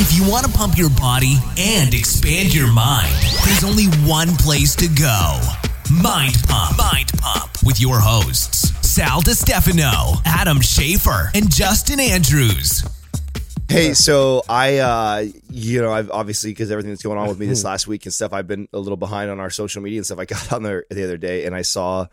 If you want to pump your body and expand your mind, there's only one place to go. Mind Pump. Mind Pump with your hosts, Sal DiStefano, Adam Schafer, and Justin Andrews. Hey, so I, uh, you know, I've obviously because everything that's going on with me this last week and stuff, I've been a little behind on our social media and stuff. I got on there the other day and I saw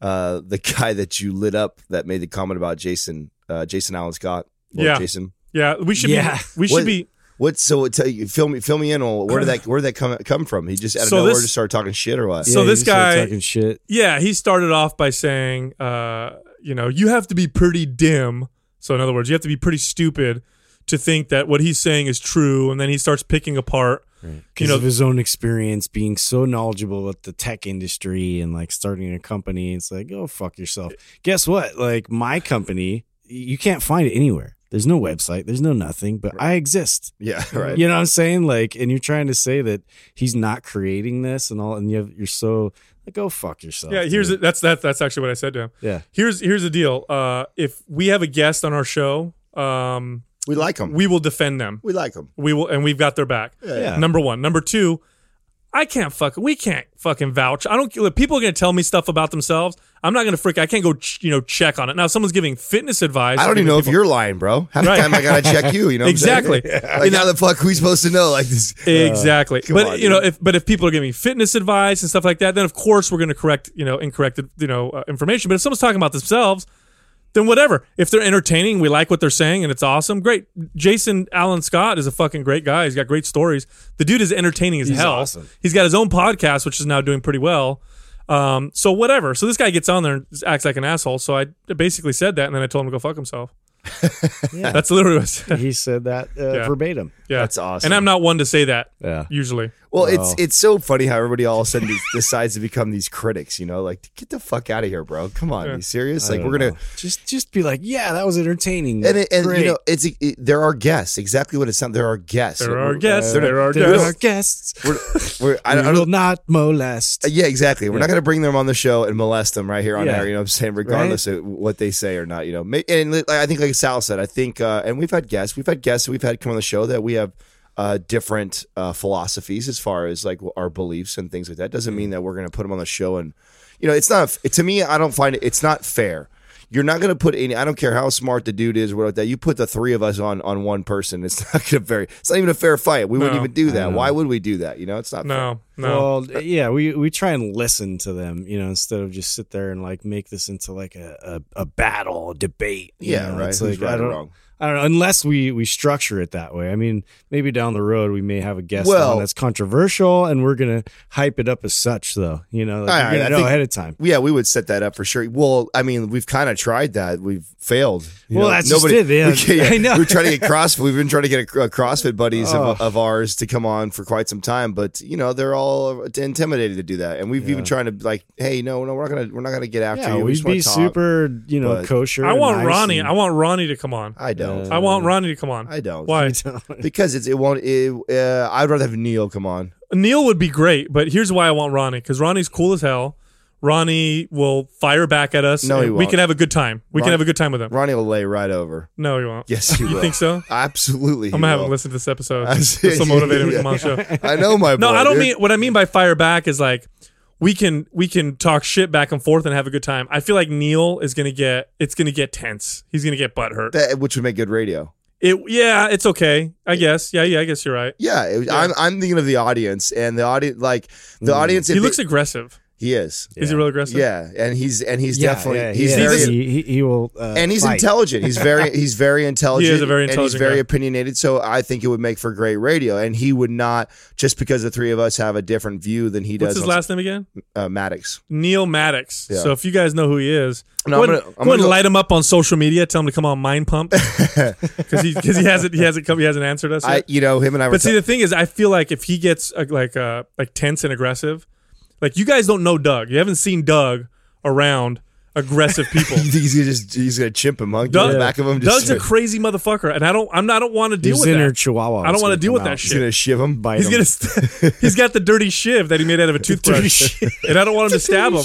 uh, the guy that you lit up that made the comment about Jason, uh, Jason Allen Scott. Yeah. Jason. Yeah, we should Yeah. be. We should What- be. What? So tell you, fill me, fill me in on where did that, where did that come come from? He just out of So nowhere this- just started talking shit or what? So this guy- talking shit. Yeah, he started off by saying, uh, you know, you have to be pretty dim. So in other words, you have to be pretty stupid to think that what he's saying is true. And then he starts picking apart. because know- of his own experience being so knowledgeable with the tech industry and like starting a company. It's like, oh fuck yourself. Guess what? Like my company, you can't find it anywhere. There's no website. There's no nothing. But I exist. Yeah, right. You know what I'm saying? Like, and you're trying to say that he's not creating this and all, and you have, you're so like, go fuck yourself. Yeah, here's dude. that's that's that's actually what I said to him. Yeah. Here's here's the deal. Uh, if we have a guest on our show, um, We like them. we will defend them. We like them. We will, and we've got their back. Yeah. Number one. Number two, I can't fuck. We can't fucking vouch. I don't. look, People are gonna tell me stuff about themselves. I'm not gonna freak. I can't go. ch- You know, check on it. Now, someone's giving fitness advice. I don't even know if you're lying, bro. Half Right. the time I gotta check you. You know? Exactly. Like how the fuck who's supposed to know? Like this. Exactly. come but on, you know, if but if people are giving fitness advice and stuff like that, then of course we're going to correct you know incorrect you know uh, information. But if someone's talking about themselves, then whatever. If they're entertaining, we like what they're saying, and it's awesome. Great. Jason Allen Scott is a fucking great guy. He's got great stories. The dude is entertaining as He's hell. awesome. He's got his own podcast, which is now doing pretty well. Um, so whatever. So this guy gets on there and acts like an asshole. So I basically said that, and then I told him to go fuck himself. Yeah. That's literally what I said. he said that uh, Yeah. verbatim. Yeah, That's awesome. And I'm not one to say that. Yeah. Usually. Well, it's Wow. it's so funny how everybody all of a sudden decides to become these critics. You know, like get the fuck out of here, bro. Come on, Yeah. you serious? I Like we're gonna. know. just just be like, yeah, that was entertaining. And, it, and Great. you know it's it, there are guests exactly what it sounds. There are guests. There are We're- guests. uh, There are there guests. are guests. We're, we're, I, I don't- I will don't, molest. uh, yeah, exactly. We're not going to bring them on the show and molest them right here on Yeah. air. You know what I'm saying? Regardless of what they say or not. You know, and I think like Sal said, I think, uh, and we've had guests, we've had guests, we've had come on the show that we have uh, different uh, philosophies as far as like our beliefs and things like that. Doesn't mean that we're going to put them on the show and, you know, it's not. To me, I don't find it. It's not fair. You're not going to put any. I don't care how smart the dude is or what like that. You put the three of us on on one person. It's not going to very. It's not even a fair fight. We wouldn't even do that. Why would we do that? You know, it's not. fair. No. Well, yeah, we we try and listen to them, you know, instead of just sit there and like make this into like a a, a battle, a debate. you Yeah, know? right. It's Who's like right I or don't, wrong? I don't know, unless we we structure it that way. I mean, maybe down the road we may have a guest Well- on that's controversial, and we're gonna hype it up as such, though. You know, like right, know think- ahead of time. Yeah, we would set that up for sure. Well, I mean, we've kind of tried that. We've failed. Well, know, that's just it, yeah. We, yeah, I know. We're trying to get CrossFit. We've been trying to get a, a CrossFit buddies of, Oh. of ours to come on for quite some time, but you know they're all intimidated to do that. And we've even tried to like, hey, no, no, we're not gonna, we're not gonna get after Yeah, you. We we'd just be talk. super, you know, but- kosher. I want nice Ronnie. and- I want Ronnie to come on. I don't. I want Ronnie to come on. I don't. Why? Because it's it won't. It, uh, I'd rather have Neil come on. Neil would be great, but here's why I want Ronnie because Ronnie's cool as hell. Ronnie will fire back at us. No, he and We won't. can have a good time. We Ron- can have a good time with him. Ronnie will lay right over. No, he won't. Yes, he You will. You think so? Absolutely. he I'm gonna have will. him listen to this episode. I see. This will motivate him to come on the show. I know my. No, boy, I don't dude. mean what I mean by fire back is like we can we can talk shit back and forth and have a good time. I feel like Neil is gonna get it's gonna get tense. He's gonna get butthurt. that, which would make good radio. It yeah, it's okay. I guess. Yeah, yeah, I guess you're right. Yeah, it, I'm I'm thinking of the audience and the audience like the audience. if He they- looks aggressive. He is. Is he real aggressive? Yeah, and he's and he's Yeah, definitely yeah, he's he, very he, he, he will, uh, and he's fight. intelligent. He's very he's very intelligent. he is a very and he's intelligent very guy. opinionated. So I think it would make for great radio. And he would not just because the three of us have a different view than he What's does. What's his on- last name again? uh, Maddox. Neil Maddox. Yeah. So if you guys know who he is, No, go I'm ahead, gonna- I'm go gonna and go- light him up on social media. Tell him to come on Mind Pump because he because he hasn't he hasn't come he hasn't answered us. I you know him and I. Were But see, the thing is, I feel like if he gets uh, like uh, like tense and aggressive, like you guys don't know Doug. You haven't seen Doug around aggressive people. you think he's gonna just he's gonna chimp him, huh? Get Doug, on the back of him. Just Doug's a crazy motherfucker, and I don't I'm not I don't want to deal His with inner that. chihuahua. I don't wanna deal come with that out. he's gonna shiv him. Bite He's him. gonna st- he's got the dirty shiv that he made out of a toothbrush, and I don't want him to stab him.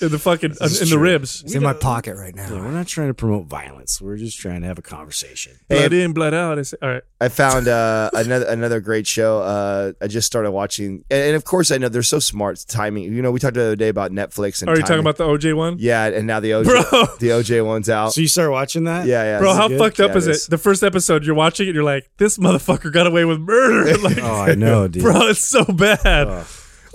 In the fucking is in the ribs. It's in my pocket right now. Yeah, we're not trying to promote violence. We're just trying to have a conversation. Hey, Blood in, blood out. I say, all right. I found uh, another another great show. Uh, I just started watching, and, and of course, I know they're so smart. Timing, you know, we talked the other day about Netflix and Are you talking about the OJ one? Yeah, and now the OJ, Bro. the OJ one's out. So you start watching that? yeah, yeah, Bro, how good? fucked up Yeah, is it? The first episode, you're watching it, you're like, this motherfucker got away with murder. like, Oh, I know, dude. bro, it's so bad.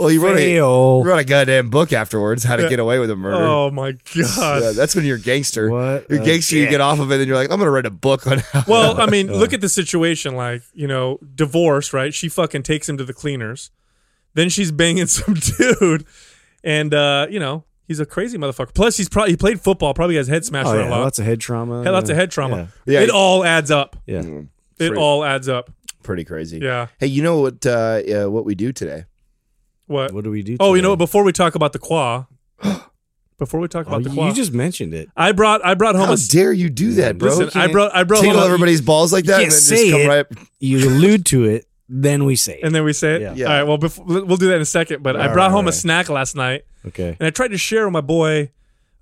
Well, he wrote a, Fail. wrote a goddamn book afterwards, how to get away with a murder. Oh my god. Yeah, that's when you're a gangster. What You're a a gangster, you dick. get off of it, and you're like, I'm gonna write a book on how. Well, I mean, look at the situation. Like, you know, divorce, right? She fucking takes him to the cleaners. Then she's banging some dude, and uh, you know, he's a crazy motherfucker. Plus, he's probably he played football. Probably has head smashed Oh, yeah, a lot. lots of head trauma. Had lots of head trauma. Yeah. it all adds up. Yeah. It all adds up. pretty crazy. Yeah. Hey, you know what? Uh, uh, what we do today? What? What do we do? Oh, you know, what? before we talk about the qua, before we talk Oh, about the qua, you just mentioned it. I brought I brought home How a dare you do that, bro? listen. I brought I brought tickle home a, everybody's balls like that, and can't then say just come it. right. You allude to it, then we say it. and then we say it. Yeah. Yeah. All right. Well, before, we'll do that in a second. But I brought right, home all a snack last night. okay. and I tried to share with my boy,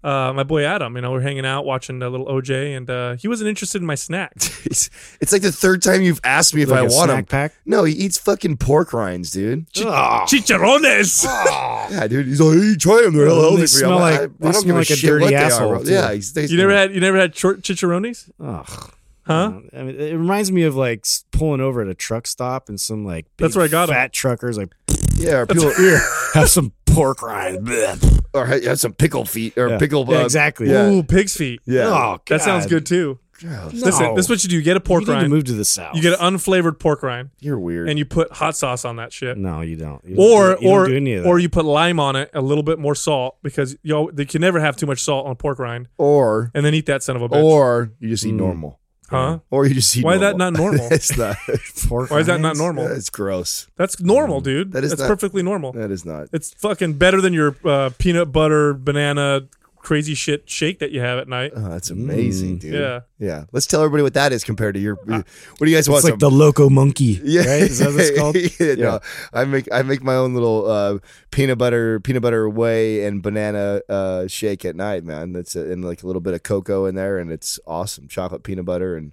uh, my boy Adam. You know, we're hanging out watching a little OJ, and uh, he wasn't interested in my snack. It's, it's like the third time you've asked me if Like I a want snack them. pack. No, he eats fucking pork rinds, dude. Ah. Chicharrones. Yeah, dude. He's like, hey, try them. They're healthy they for you. smell I'm like- I, they I don't smell give a a shit dirty what they asshole, are, Yeah, he's, they you never had you never had short chicharrones, Ugh. huh? I mean, it reminds me of like pulling over at a truck stop and some like big That's where I got fat truckers like yeah, or people have some pork rind. Blech. or have some pickle feet or Yeah. pickle. Yeah, uh, exactly. Yeah. Ooh, pig's feet. Yeah. Oh, That sounds good too. Gross. Listen, this is what you do. You get a pork you need to rind. move to the south. You get an unflavored pork rind, You're weird. and you put hot sauce on that shit. no, you don't. You don't Or do, you or don't do any of that. or you put lime on it, a little bit more salt because you know, you can never have too much salt on pork rind, or and then eat that son of a bitch. or you just eat Mm. normal. Huh? Or you just eat. Why is that not normal? it's not. pork Why is that not normal? It's gross. That's normal, dude. That is That's not- perfectly normal. That is not. It's fucking better than your uh, peanut butter banana crazy shit shake that you have at night. Oh, that's amazing, Mm. dude. Yeah. Yeah. Let's tell everybody what that is compared to your. what do you guys want? It's like some- the loco monkey. Yeah, Right? Is that what it's called? yeah, no, I make I make my own little uh, peanut butter peanut butter whey and banana uh, shake at night, man. That's uh and like a little bit of cocoa in there, and it's awesome. Chocolate peanut butter and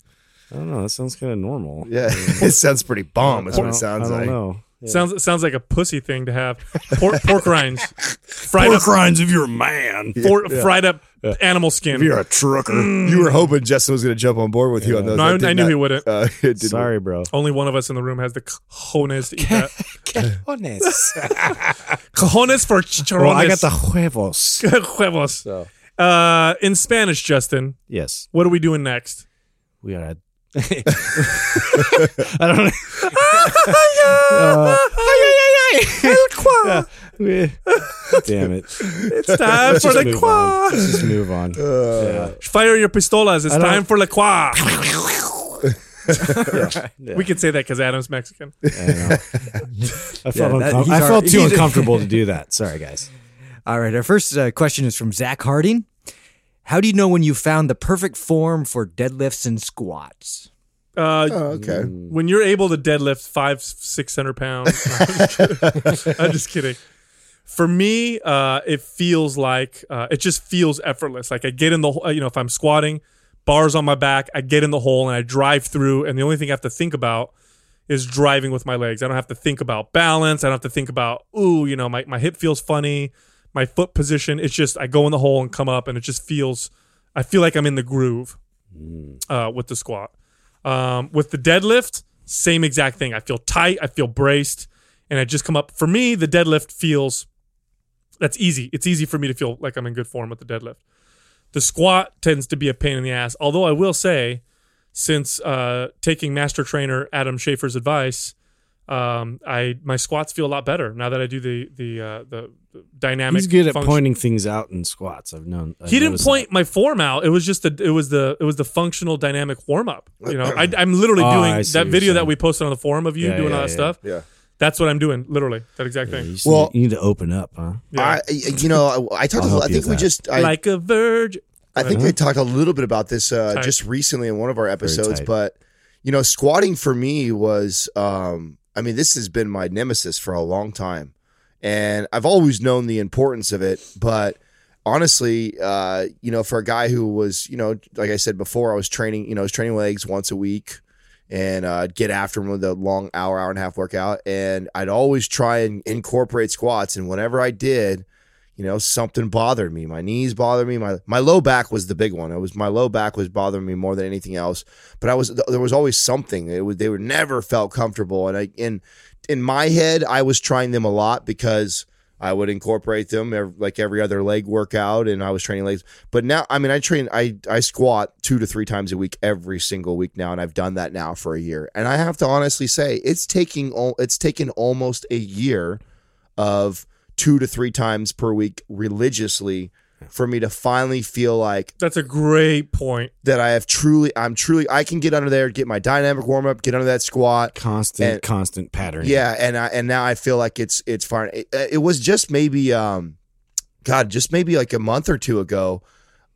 I don't know. That sounds kind of normal. yeah, it sounds pretty bomb. Is what it don't- sounds I don't like. know. Yeah. Sounds sounds like a pussy thing to have. Pork, pork rinds, fried pork up, rinds if you're a man. for, fried up animal skin. If you're a trucker. You were hoping Justin was going to jump on board with you on those. No, I- I knew not- he wouldn't. Uh, it didn't Sorry, bro. Only one of us in the room has the cojones to eat that. Honest. cojones for chicharrones. well, I got the huevos. huevos. So. Uh, in Spanish, Justin, Yes. what are we doing next? We are. I don't know. Uh, yeah, Damn it. It's time Let's for the move qua. Let's just move on. yeah. Fire your pistolas. It's time for the qua. Yeah. We could say that because Adam's Mexican. I. I felt, Yeah, that- uncom- he's I our- felt too uncomfortable to do that. Sorry, guys. All right, our first uh, question is from Zach Harding. How do you know when you found the perfect form for deadlifts and squats? Uh, Oh, okay. when you're able to deadlift five, six hundred pounds. I'm just kidding. For me, uh, it feels like uh, it just feels effortless. Like I get in the, ho- you know, if I'm squatting, bars on my back, I get in the hole and I drive through, and the only thing I have to think about is driving with my legs. I don't have to think about balance. I don't have to think about, ooh, you know, my, my hip feels funny, my foot position. It's just I go in the hole and come up, and it just feels. I feel like I'm in the groove uh, with the squat. Um, with the deadlift, same exact thing. I feel tight, I feel braced, and I just come up. For me, the deadlift feels that's easy. It's easy for me to feel like I'm in good form with the deadlift. The squat tends to be a pain in the ass. Although I will say, since uh, taking master trainer Adam Schafer's advice, um, I my squats feel a lot better now that I do the the uh, the, the dynamic. He's good at function- pointing things out in squats. I've known. I've he didn't noticed point my form out. It was just the it was the it was the functional dynamic warm up. You know, I, I'm literally Oh, doing that video that we posted on the forum of you Yeah, doing yeah, all that yeah. stuff. Yeah. That's what I'm doing. Literally, that exact that. thing. You, Well- need, you need to open up, huh? Yeah. I, you know, I, I talked. I'll a- help I think we that. just. I, like a virgin. I think we talked a little bit about this uh, just recently in one of our episodes, but you know, squatting for me was, um, I mean, this has been my nemesis for a long time, and I've always known the importance of it. But honestly, uh, you know, for a guy who was, you know, like I said before, I was training, you know, I was training legs once a week and uh, get after him with a long hour, hour and a half workout. And I'd always try and incorporate squats. And whenever I did, you know, something bothered me. My knees bothered me. My my low back was the big one. It was my low back was bothering me more than anything else. But I was there was always something. It was they were never felt comfortable. And I in in my head, I was trying them a lot because I would incorporate them ev- like every other leg workout, and I was training legs. But now, I mean, I train, I I squat two to three times a week every single week now, and I've done that now for a year. And I have to honestly say, it's taking it's taken almost a year of two to three times per week religiously for me to finally feel like That's a great point. that I have truly, I'm truly, I can get under there, get my dynamic warm up, get under that squat, Constant, And- constant pattern. yeah, and I and now I feel like it's it's fine. It, it was just maybe um, God, just maybe like a month or two ago.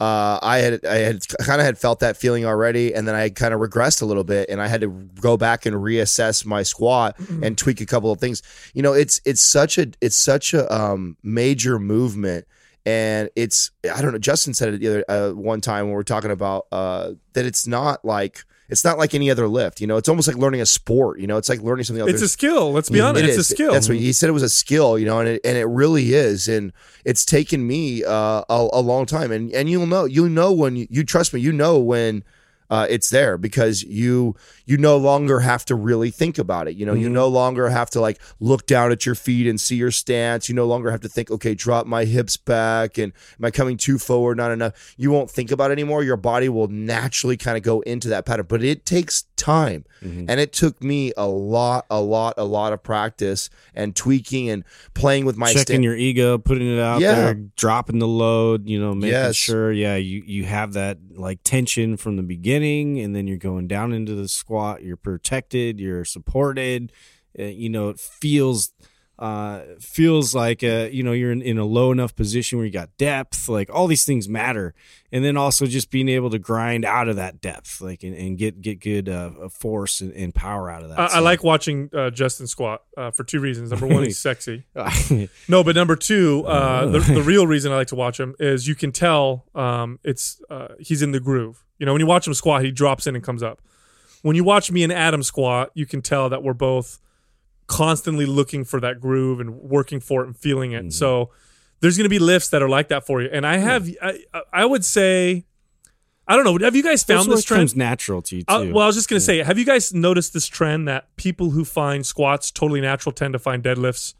Uh, I had I had kind of had felt that feeling already, and then I kind of regressed a little bit, and I had to go back and reassess my squat and tweak a couple of things. You know, it's it's such a it's such a um, major movement, and it's I don't know. Justin said it the other uh, one time when we are talking about uh, that it's not like it's not like any other lift. You know, it's almost like learning a sport. You know, it's like learning something else. It's a skill. Let's be honest. It It's a skill. That's what he said. It was a skill, you know, and it, and it really is, and it's taken me uh, a, a long time. And and you'll know, you'll know when you, you trust me, you know when uh, it's there because you you no longer have to really think about it. You know, you Mm-hmm. no longer have to like look down at your feet and see your stance. You no longer have to think, okay, drop my hips back and am I coming too forward? Not enough. You won't think about it anymore. Your body will naturally kind of go into that pattern, but it takes time. Mm-hmm. And it took me a lot, a lot, a lot of practice and tweaking and playing with my checking stand- your ego, putting it out Yeah. there, dropping the load, you know, making Yes. sure, yeah, you you have that like tension from the beginning, and then you're going down into the squat. You're protected, you're supported. Uh, you know, it feels uh feels like uh you know you're in, in a low enough position where you got depth like all these things matter and then also just being able to grind out of that depth like and, and get get good uh force and, and power out of that I, I like watching uh, Justin squat uh, for two reasons. Number one, he's sexy. No, but number two, uh, the, the real reason I like to watch him is you can tell um, it's uh, he's in the groove. You know, when you watch him squat, he drops in and comes up. When you watch me and Adam squat, you can tell that we're both constantly looking for that groove and working for it and feeling it. So there's going to be lifts that are like that for you. And I have, I, I would say, I don't know. Have you guys found this trend? comes natural to you too. Uh, well, I was just going to say, have you guys noticed this trend that people who find squats totally natural tend to find deadlifts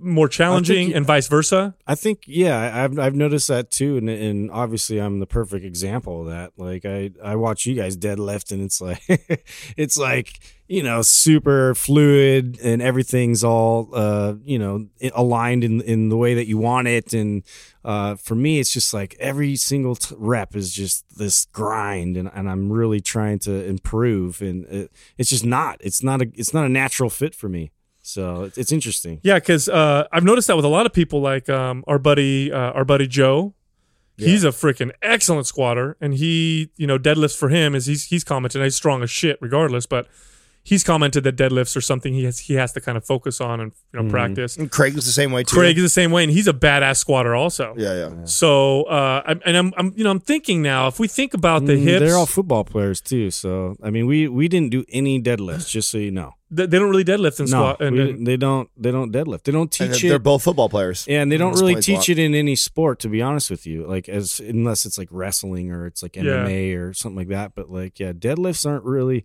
more challenging you- and vice versa? I think yeah, I've I've noticed that too, and and obviously I'm the perfect example of that. Like I I watch you guys deadlift, and it's like it's like you know super fluid, and everything's all uh you know aligned in in the way that you want it, and uh for me it's just like every single t- rep is just this grind, and and I'm really trying to improve, and it, it's just not it's not a it's not a natural fit for me. So it's, it's interesting. Yeah, because uh, I've noticed that with a lot of people, like um, our buddy, uh, our buddy Joe. He's a freaking excellent squatter, and he, you know, deadlifts for him is he's he's commented he's strong as shit regardless, but he's commented that deadlifts are something he has he has to kind of focus on and you know practice. And Craig was the same way too. Craig is the same way, and he's a badass squatter also. yeah, yeah. So, uh, I'm, and I'm, I'm, you know, I'm thinking now if we think about the Mm, hips, They're all football players too. So I mean, we we didn't do any deadlifts, just so you know. they, they don't really deadlift and No, squat. And, we and- they don't. They don't deadlift. They don't And teach they're it. both football players. Yeah, and they don't really explains a teach it in any sport, to be honest with you. Like as unless it's like wrestling or it's like Yeah. MMA or something like that. But like, yeah, deadlifts aren't really i-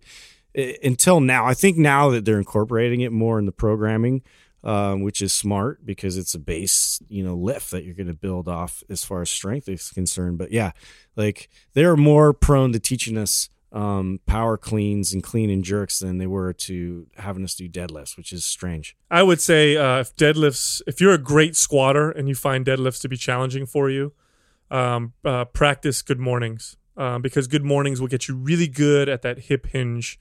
until now. I think now that they're incorporating it more in the programming, um, which is smart because it's a base, you know, lift that you're going to build off as far as strength is concerned. But yeah, like they're more prone to teaching us um, power cleans and clean and jerks than they were to having us do deadlifts, which is strange. I would say uh, if deadlifts, if you're a great squatter and you find deadlifts to be challenging for you, um, uh, practice good mornings um, because good mornings will get you really good at that hip hinge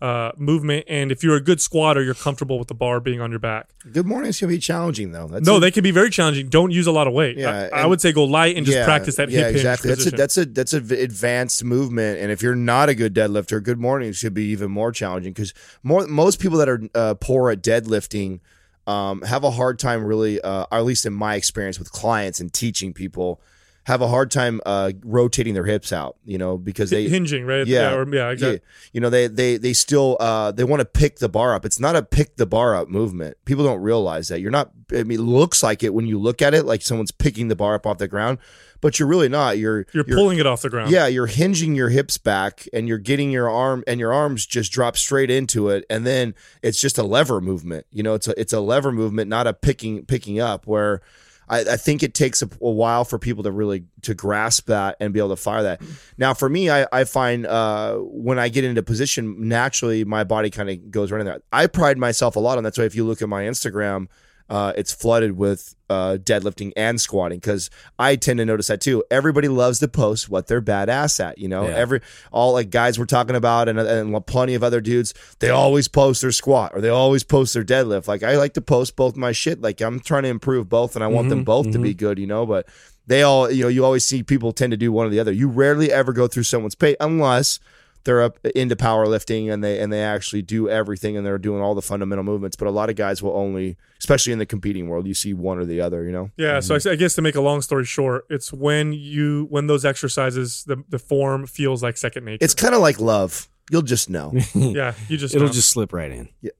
uh, movement. And if you're a good squatter, you're comfortable with the bar being on your back. Good morning's gonna be challenging though. That's no, a- they can be very challenging. Don't use a lot of weight. Yeah, I, I would say go light and just yeah, practice that yeah, hip exactly. hinge That's a that's a that's a v- advanced movement, and if you're not a good deadlifter, good Mornings should be even more challenging because more most people that are uh, poor at deadlifting um, have a hard time really, uh, or at least in my experience with clients and teaching people, have a hard time uh, rotating their hips out. You know, because they hinging, right? Yeah. or, yeah, exactly. yeah, you know they they they still uh, they want to pick the bar up. It's not a pick the bar up movement. People don't realize that you're not. I mean, it looks like it when you look at it, like someone's picking the bar up off the ground, but you're really not. You're You're, pulling it off the ground. yeah, you're hinging your hips back and you're getting your arm and your arms just drop straight into it and then it's just a lever movement. You know, it's a it's a lever movement, not a picking picking up where I, I think it takes a, a while for people to really to grasp that and be able to fire that. Now, for me, I, I find uh, when I get into position, naturally my body kind of goes right in there. I pride myself a lot on that's why if you look at my Instagram, uh, it's flooded with uh, deadlifting and squatting because I tend to notice that too. Everybody loves to post what they're badass at. You know, Yeah. every all like guys we're talking about and and plenty of other dudes. They always post their squat or they always post their deadlift. Like I like to post both my shit. Like I'm trying to improve both and I want them both to be good. You know, but they all you know you always see people tend to do one or the other. You rarely ever go through someone's page unless they're up into powerlifting and they and they actually do everything and they're doing all the fundamental movements. But a lot of guys will only, especially in the competing world, you see one or the other. You know, Yeah, so I guess to make a long story short, it's when you when those exercises the the form feels like second nature. it's kind of like love. You'll just know. yeah, you just It'll know. just slip right in, Yeah.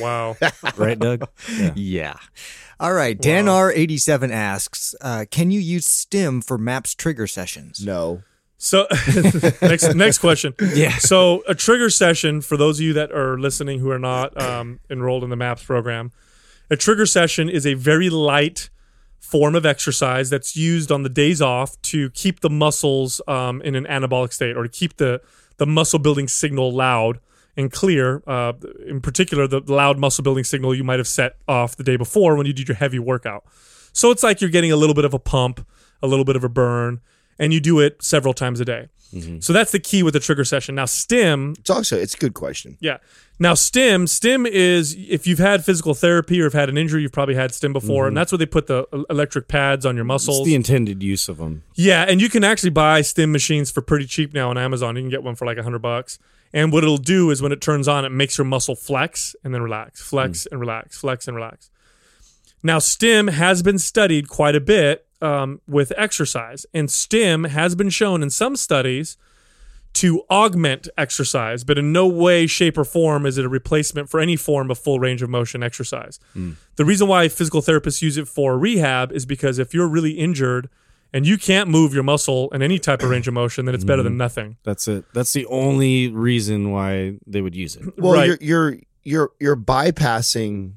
wow. right, Doug? Yeah. Yeah. All right. Dan R87 asks, uh, can you use stim for MAPS trigger sessions? no. So next next question. Yeah. So a trigger session for those of you that are listening who are not um, enrolled in the MAPS program, a trigger session is a very light form of exercise that's used on the days off to keep the muscles um, in an anabolic state or to keep the the muscle building signal loud and clear. Uh, in particular, the loud muscle building signal you might have set off the day before when you did your heavy workout. So it's like you're getting a little bit of a pump, a little bit of a burn, and you do it several times a day. Mm-hmm. So that's the key with the trigger session. Now, stim It's also it's a good question. yeah. Now, stim, stim is if you've had physical therapy or have had an injury, you've probably had stim before, and mm-hmm. that's where they put the electric pads on your muscles. It's the intended use of them. yeah, and you can actually buy stim machines for pretty cheap now on Amazon. You can get one for like a hundred bucks. And what it'll do is when it turns on, it makes your muscle flex and then relax, flex mm. and relax, flex and relax. Now, stim has been studied quite a bit um, with exercise, and stim has been shown in some studies to augment exercise, but in no way, shape, or form is it a replacement for any form of full range of motion exercise. The reason why physical therapists use it for rehab is because if you're really injured and you can't move your muscle in any type of range of motion, then it's better than nothing. That's it. That's the only reason why they would use it. Well, Right. you're you're you're you're bypassing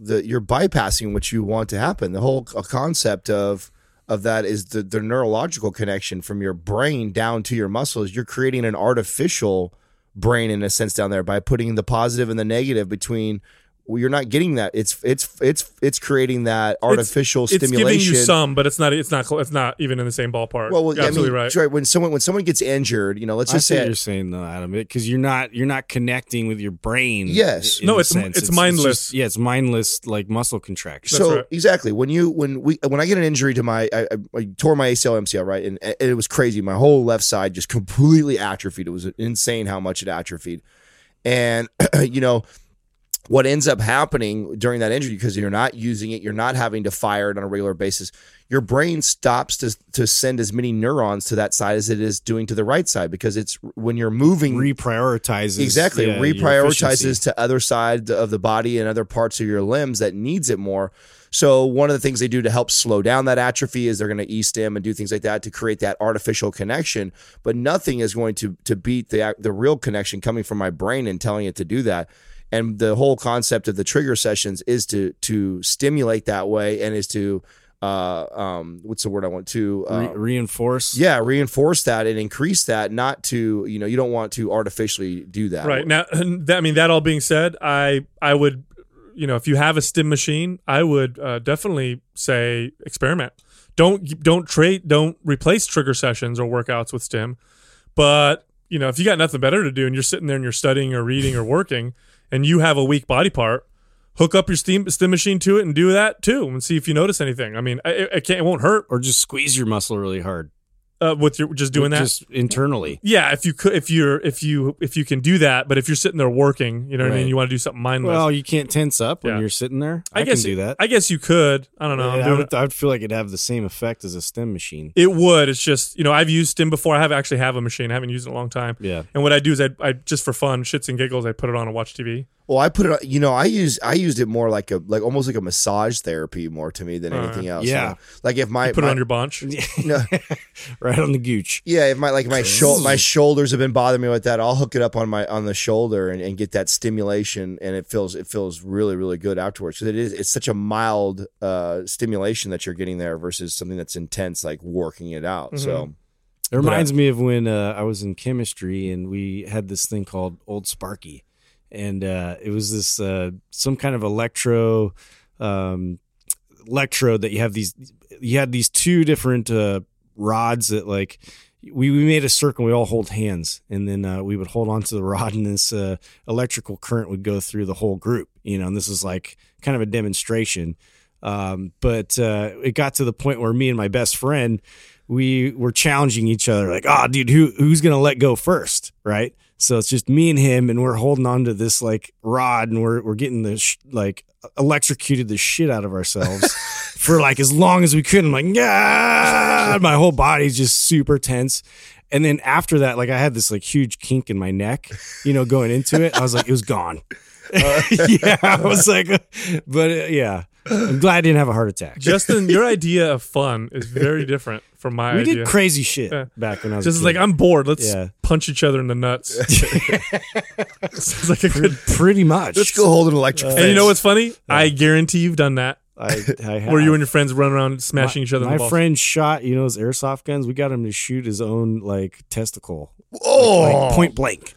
the you're bypassing what you want to happen. The whole concept of of that is the the neurological connection from your brain down to your muscles. You're creating an artificial brain in a sense down there by putting the positive and the negative between. Well, you're not getting that. It's it's it's it's creating that artificial It's giving stimulation. you some, but it's not. It's not. It's not even in the same ballpark. well, well You're I absolutely mean, right. right. When someone when someone gets injured, you know, let's I just see what say you're saying though, Adam, because you're not you're not connecting with your brain. Yes. in No, a it's- sense. it's mindless. just- yeah, it's mindless, like muscle contraction. That's so right. exactly when you when we when I get an injury to my I, I, I tore my ACL MCL right and, and it was crazy my whole left side just completely atrophied it was insane how much it atrophied and you know what ends up happening during that injury because you're not using it you're not having to fire it on a regular basis your brain stops to to send as many neurons to that side as it is doing to the right side because it's when you're moving reprioritizes exactly. yeah, reprioritizes to other side of the body and other parts of your limbs that needs it more. So one of the things they do to help slow down that atrophy is they're going to e-stim and do things like that to create that artificial connection but nothing is going to to beat the the real connection coming from my brain and telling it to do that and the whole concept of the trigger sessions is to to stimulate that way and is to uh um what's the word i want to uh, Re- reinforce. yeah reinforce that and increase that not to you know you don't want to artificially do that Right now, that, I mean, that all being said, I I would, you know, if you have a stim machine, I would uh, definitely say experiment. Don't don't trade, don't replace trigger sessions or workouts with stim. But you know, if you got nothing better to do and you're sitting there and you're studying or reading or working, and you have a weak body part, hook up your steam stim machine to it and do that too, and see if you notice anything. I mean, it, it can't, it won't hurt. Or just squeeze your muscle really hard. Uh, with your just doing that. just internally. yeah, if you could, if you're, if you, if you can do that, but if you're sitting there working, you know what I mean. You want to do something mindless. Well, you can't tense up when Yeah. you're sitting there. I, I guess can do that. I guess you could. I don't know. I'm Yeah, I doing would, I would feel like it'd have the same effect as a stim machine. It would. It's just you know I've used Stim before. I have actually have a machine. I haven't used it in a long time. Yeah. And what I do is I, I just for fun, shits and giggles, I put it on and watch TV. Well, I put it. on- You know, I use I used it more like a like almost like a massage therapy more to me than anything else. yeah. You know? Like if my Put my, it on your bunch. no, right on the gooch. yeah, if my like my shou- my shoulders have been bothering me with that, I'll hook it up on my on the shoulder and, and get that stimulation, and it feels it feels really really good afterwards. Because it is it's such a mild uh, stimulation that you're getting there versus something that's intense like working it out. So It reminds me of when uh, I was in chemistry and we had this thing called Old Sparky, and uh, it was this uh, some kind of electro um, electrode that you have these. You had these two different uh, rods that like we, we made a circle. and We all hold hands, and then uh, we would hold on to the rod, and this uh, electrical current would go through the whole group. You know, and this is like kind of a demonstration. Um, but uh, it got to the point where me and my best friend we were challenging each other, like, "Ah, dude, who who's gonna let go first, right?" So it's just me and him, and we're holding on to this like rod, and we're we're getting the sh- like electrocuted the shit out of ourselves for like as long as we could. I'm like, yeah, my whole body's just super tense. And then after that, like I had this like huge kink in my neck, you know, going into it. I was like, it was gone. yeah, I was like, but uh, yeah, I'm glad I didn't have a heart attack. Justin, your idea of fun is very different from my idea. we idea. did crazy shit Yeah. back when I was Just a like. I'm bored. Let's Yeah. punch each other in the nuts. Sounds like a good. pretty much. let's go hold an electric. Uh, and you know what's funny? I guarantee you've done that. I, I have. Where you and your friends run around smashing each other in My the friend shot, you know, his airsoft guns. We got him to shoot his own like testicle, Oh, like point blank.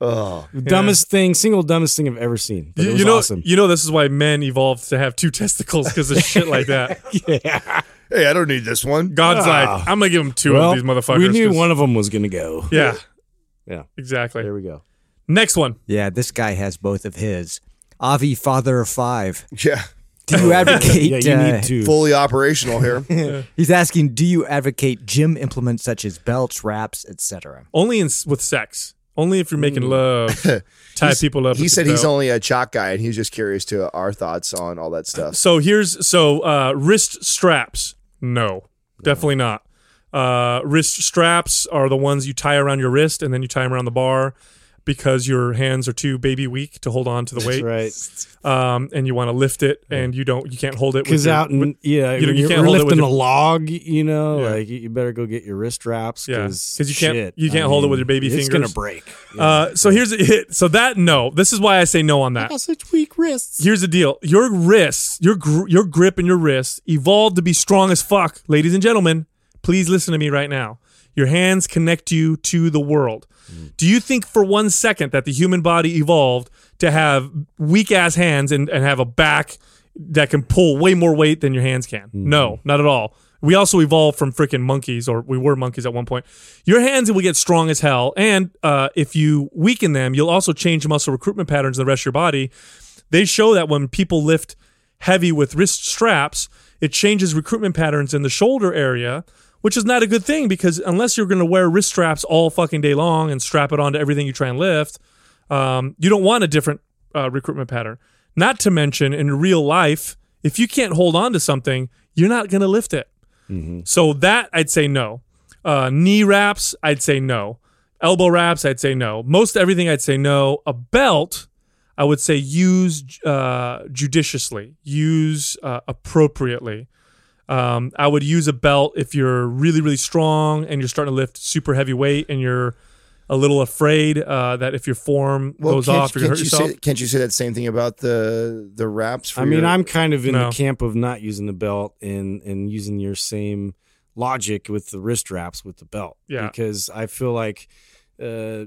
Oh. Dumbest thing, single dumbest thing I've ever seen. But You, it was you know, awesome. you know, this is why men evolved to have two testicles because of shit like that. yeah. Hey, I don't need this one. God's Ah. like, I'm gonna give him two Well, of these motherfuckers. we knew 'cause- one of them was gonna go. Yeah, Yeah. exactly. There we go. Next one. Yeah, this guy has both of his. Avi, father of five. Yeah, Do you advocate? Yeah, you uh, need to. fully operational here. He's asking, do you advocate gym implements such as belts, wraps, etc.? Only in with sex. Only if you're making love. Tie people up. he said he's belt. only a chalk guy, and he's just curious to our thoughts on all that stuff. So here's so uh, wrist straps. No, definitely not. Uh, wrist straps are the ones you tie around your wrist and then you tie them around the bar because your hands are too baby weak to hold on to the weight. That's right. Um, and you want to lift it and you don't. You can't hold it. with Because your- out with- yeah, you know, you you're, can't hold it with lifting your- a log, you know, Yeah. like you better go get your wrist wraps. Yeah, because 'cause you can't- shit, you can't I hold it with your baby it's fingers. It's gonna break. Uh, so here's it. So that no, this is why I say no on that. such weak wrists. Here's the deal: your wrists, your gr- your grip and your wrists evolved to be strong as fuck, ladies and gentlemen. Please listen to me right now. Your hands connect you to the world. Do you think for one second that the human body evolved to have weak ass hands and, and have a back that can pull way more weight than your hands can? No, not at all. We also evolved from freaking monkeys, or we were monkeys at one point. Your hands will get strong as hell, and uh, if you weaken them, you'll also change muscle recruitment patterns in the rest of your body. They show that when people lift heavy with wrist straps, it changes recruitment patterns in the shoulder area, which is not a good thing because unless you're going to wear wrist straps all fucking day long and strap it onto everything you try and lift, um, you don't want a different uh, recruitment pattern. Not to mention in real life, if you can't hold on to something, you're not going to lift it. So that I'd say no. Uh, knee wraps, I'd say no. Elbow wraps, I'd say no. Most everything, I'd say no. A belt, I would say use uh, judiciously, use uh, appropriately. Um, I would use a belt if you're really, really strong and you're starting to lift super heavy weight and you're a little afraid uh, that if your form goes can't, off, you're going to hurt you yourself. say can't you say that same thing about the the wraps? For I mean, I'm kind of in No. the camp of not using the belt and and using your same logic with the wrist wraps with the belt. Yeah. Because I feel like uh,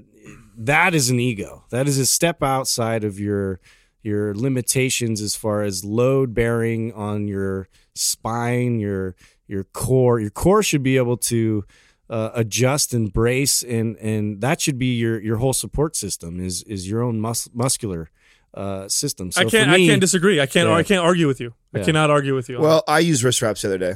that is an ego. That is a step outside of your your limitations as far as load bearing on your spine, your your core. Your core should be able to uh, adjust and brace, and and that should be your your whole support system. Is is your own mus- muscular uh, system. So I can't. for me, I can't disagree. I can't. Yeah. I can't argue with you. I cannot argue with you. on well, I used wrist wraps the other day.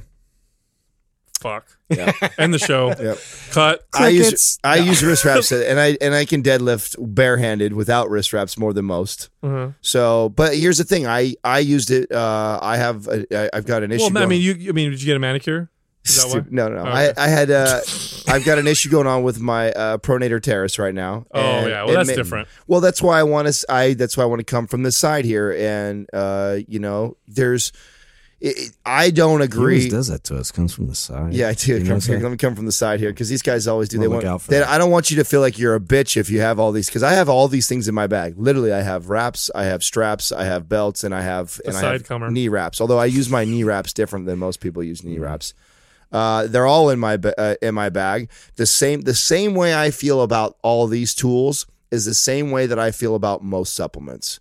Fuck. Yeah. End the show. Yep. Cut. I use I use wrist wraps and I and I can deadlift barehanded without wrist wraps more than most. Mhm. So, but here's the thing: I I used it. Uh, I have a, I, I've got an issue. Well, I mean, you. I mean, did you get a manicure? Is that why? No, no, no. Oh, I, okay. I had uh, I've got an issue going on with my uh, pronator teres right now. Oh yeah. Well, that's ma- different. Well, that's why I want to. I that's why I want to come from this side here, and uh, you know, there's. It, it- I don't agree. always does that to us. Comes from the side. Yeah, I do. You Come, what let me come from the side here because these guys always do. Well, they look want. out for they- that. I don't want you to feel like you're a bitch if you have all these because I have all these things in my bag. Literally, I have wraps, I have straps, I have belts, and I have and I have side comer. knee wraps. Although I use my knee wraps different than most people use knee wraps. Uh, they're all in my ba- uh, in my bag. The same the same way I feel about all these tools is the same way that I feel about most supplements.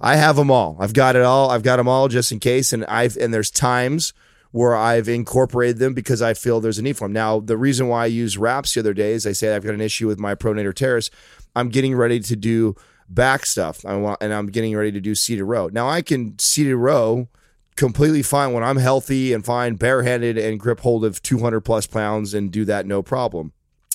I have them all. I've got it all. I've got them all just in case. And I've and there's times where I've incorporated them because I feel there's a need for them. Now, the reason why I use wraps the other day is I say I've got an issue with my pronator teres. I'm getting ready to do back stuff. I want and I'm getting ready to do seated row. Now I can seated row completely fine when I'm healthy and fine, barehanded and grip hold of 200 plus pounds and do that no problem.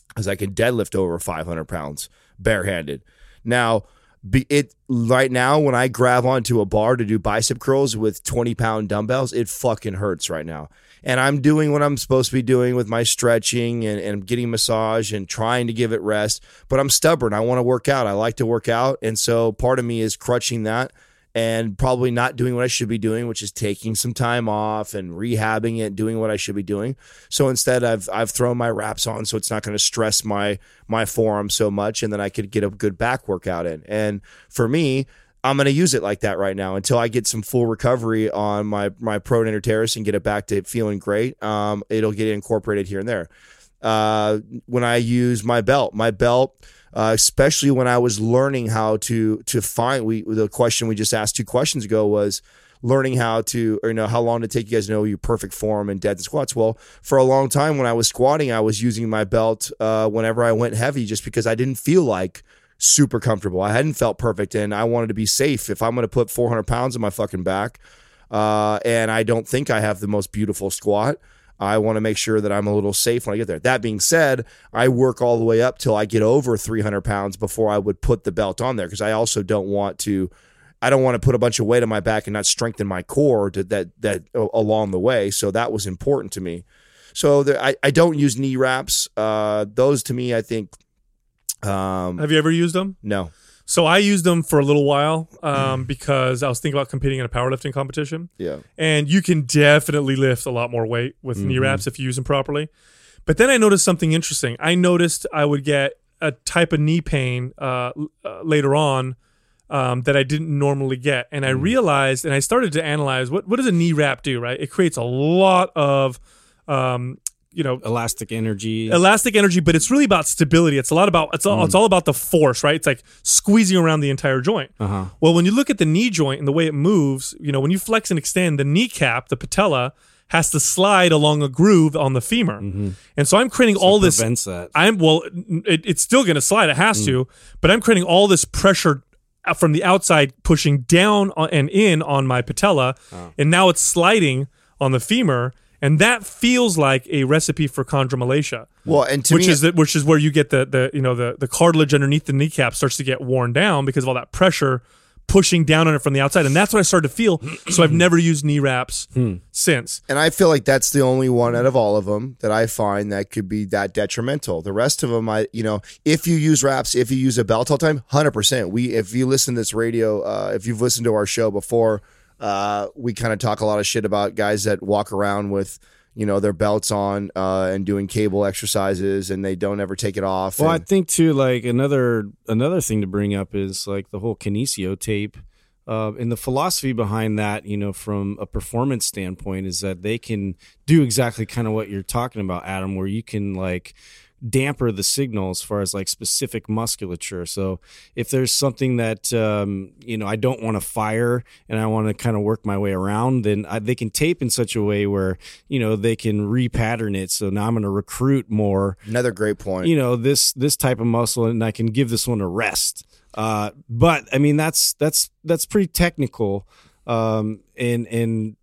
Because I can deadlift over 500 pounds barehanded. Now, be it right now when I grab onto a bar to do bicep curls with 20 pound dumbbells, it fucking hurts right now. And I'm doing what I'm supposed to be doing with my stretching and, and getting massage and trying to give it rest. But I'm stubborn. I want to work out. I like to work out. And so part of me is crutching that and probably not doing what I should be doing, which is taking some time off and rehabbing it, doing what I should be doing. So instead, I've I've thrown my wraps on, so it's not going to stress my my forearm so much, and then I could get a good back workout in. And for me, I'm going to use it like that right now until I get some full recovery on my my pronator teres and get it back to feeling great. Um, it'll get incorporated here and there. Uh, when I use my belt, my belt uh, especially when I was learning how to to find. We the question we just asked two questions ago was learning how to or you know how long to take you guys to know your perfect form and dead squats. Well, for a long time when I was squatting, I was using my belt uh, whenever I went heavy, just because I didn't feel like super comfortable. I hadn't felt perfect, and I wanted to be safe. If I'm going to put 400 pounds on my fucking back, uh, and I don't think I have the most beautiful squat. I want to make sure that I'm a little safe when I get there. That being said, I work all the way up till I get over 300 pounds before I would put the belt on there because I also don't want to. I don't want to put a bunch of weight on my back and not strengthen my core to, that that along the way. So that was important to me. So the, I I don't use knee wraps. Uh, those to me, I think. Um, Have you ever used them? no. So I used them for a little while um, because I was thinking about competing in a powerlifting competition. Yeah. and you can definitely lift a lot more weight with knee wraps if you use them properly. But then I noticed something interesting. I noticed I would get a type of knee pain uh, uh, later on um, that I didn't normally get, and I realized, and I started to analyze what what does a knee wrap do? Right, it creates a lot of um, you know Elastic energy. elastic energy, but it's really about stability. It's a lot about it's all it's mm. all about the force, right? It's like squeezing around the entire joint. Uh-huh. Well, when you look at the knee joint and the way it moves, you know, when you flex and extend, the kneecap, the patella, has to slide along a groove on the femur, mm-hmm. and so I'm creating all this. prevents that. I'm well, it, it's still going to slide. It has mm. to, but I'm creating all this pressure from the outside, pushing down and in on my patella, oh. and now it's sliding on the femur, and that feels like a recipe for chondromalacia Well, and to which me, is the, which is where you get the the you know the the cartilage underneath the kneecap starts to get worn down because of all that pressure pushing down on it from the outside, and that's what I started to feel. so I've never used knee wraps since. And I feel like that's the only one out of all of them that I find that could be that detrimental. The rest of them, I, you know, if you use wraps, if you use a belt all the time, hundred percent. We, if you listen to this radio, uh, if you've listened to our show before, uh, we kind of talk a lot of shit about guys that walk around with, you know, their belts on uh, and doing cable exercises, and they don't ever take it off. Well, I think too, like another another thing to bring up is like the whole kinesio tape. Uh, and the philosophy behind that, you know, from a performance standpoint, is that they can do exactly kind of what you're talking about, Adam, where you can like damper the signal as far as like specific musculature. So if there's something that um, you know I don't want to fire and I want to kind of work my way around, then I, they can tape in such a way where you know they can repattern it. So now I'm going to recruit more another great point. you know this this type of muscle and i can give this one a rest uh but i mean that's that's that's pretty technical um and and